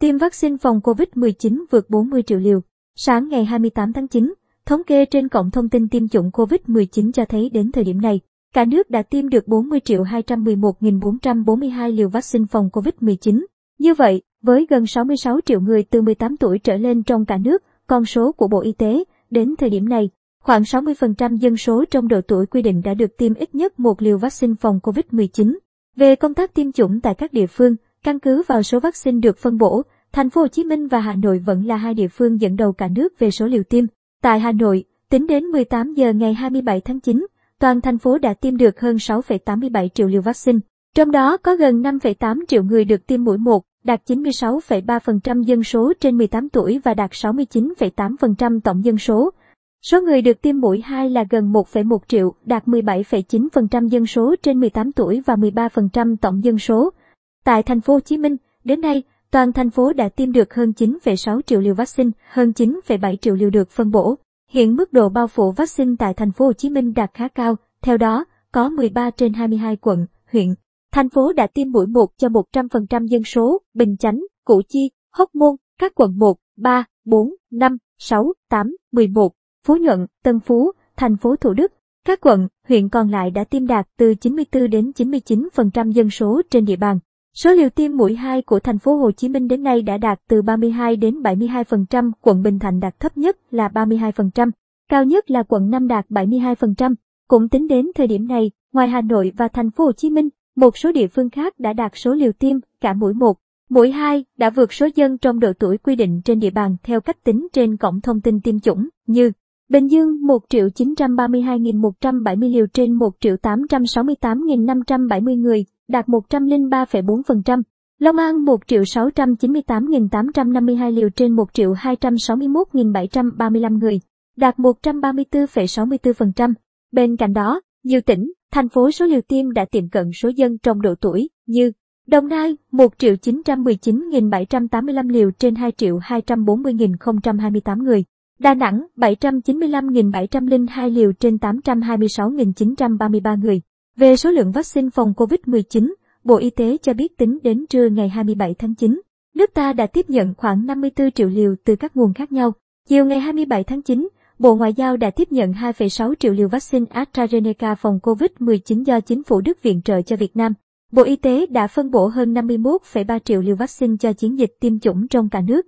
Tiêm vaccine phòng COVID-19 vượt 40 triệu liều. Sáng ngày 28 tháng 9, thống kê trên cổng thông tin tiêm chủng COVID-19 cho thấy đến thời điểm này, cả nước đã tiêm được 40 triệu 211.442 liều vaccine phòng COVID-19. Như vậy, với gần 66 triệu người từ 18 tuổi trở lên trong cả nước, con số của Bộ Y tế, đến thời điểm này, khoảng 60% dân số trong độ tuổi quy định đã được tiêm ít nhất một liều vaccine phòng COVID-19. Về công tác tiêm chủng tại các địa phương, căn cứ vào số vaccine được phân bổ, thành phố Hồ Chí Minh và Hà Nội vẫn là hai địa phương dẫn đầu cả nước về số liều tiêm. Tại Hà Nội, tính đến 18 giờ ngày 27 tháng 9, toàn thành phố đã tiêm được hơn 6,87 triệu liều vaccine. Trong đó có gần 5,8 triệu người được tiêm mũi 1, đạt 96,3% dân số trên 18 tuổi và đạt 69,8% tổng dân số. Số người được tiêm mũi 2 là gần 1,1 triệu, đạt 17,9% dân số trên 18 tuổi và 13% tổng dân số. Tại thành phố Hồ Chí Minh, đến nay, toàn thành phố đã tiêm được hơn 9,6 triệu liều vaccine, hơn 9,7 triệu liều được phân bổ. Hiện mức độ bao phủ vaccine tại thành phố Hồ Chí Minh đạt khá cao, theo đó, có 13 trên 22 quận, huyện, thành phố đã tiêm mũi 1 cho 100% dân số, Bình Chánh, Củ Chi, Hóc Môn, các quận 1, 3, 4, 5, 6, 8, 11, Phú Nhuận, Tân Phú, thành phố Thủ Đức. Các quận, huyện còn lại đã tiêm đạt từ 94 đến 99% dân số trên địa bàn. Số liều tiêm mũi 2 của thành phố Hồ Chí Minh đến nay đã đạt từ 32 đến 72%, quận Bình Thạnh đạt thấp nhất là 32%, cao nhất là quận 5 đạt 72%. Cũng tính đến thời điểm này, ngoài Hà Nội và thành phố Hồ Chí Minh, một số địa phương khác đã đạt số liều tiêm cả mũi 1, mũi 2 đã vượt số dân trong độ tuổi quy định trên địa bàn theo cách tính trên cổng thông tin tiêm chủng như Bình Dương 1.932.170 liều trên 1.868.570 người, đạt 103,4%. Long An 1 triệu 698.852 liều trên 1 triệu 261.735 người, đạt 134,64%. Bên cạnh đó, nhiều tỉnh, thành phố số liều tiêm đã tiệm cận số dân trong độ tuổi như Đồng Nai 1 triệu 919.785 liều trên 2 triệu 240.028 người. Đà Nẵng 795.702 liều trên 826.933 người. Về số lượng vaccine phòng COVID-19, Bộ Y tế cho biết tính đến trưa ngày 27 tháng 9, nước ta đã tiếp nhận khoảng 54 triệu liều từ các nguồn khác nhau. Chiều ngày 27 tháng 9, Bộ Ngoại giao đã tiếp nhận 2,6 triệu liều vaccine AstraZeneca phòng COVID-19 do chính phủ Đức viện trợ cho Việt Nam. Bộ Y tế đã phân bổ hơn 51,3 triệu liều vaccine cho chiến dịch tiêm chủng trong cả nước.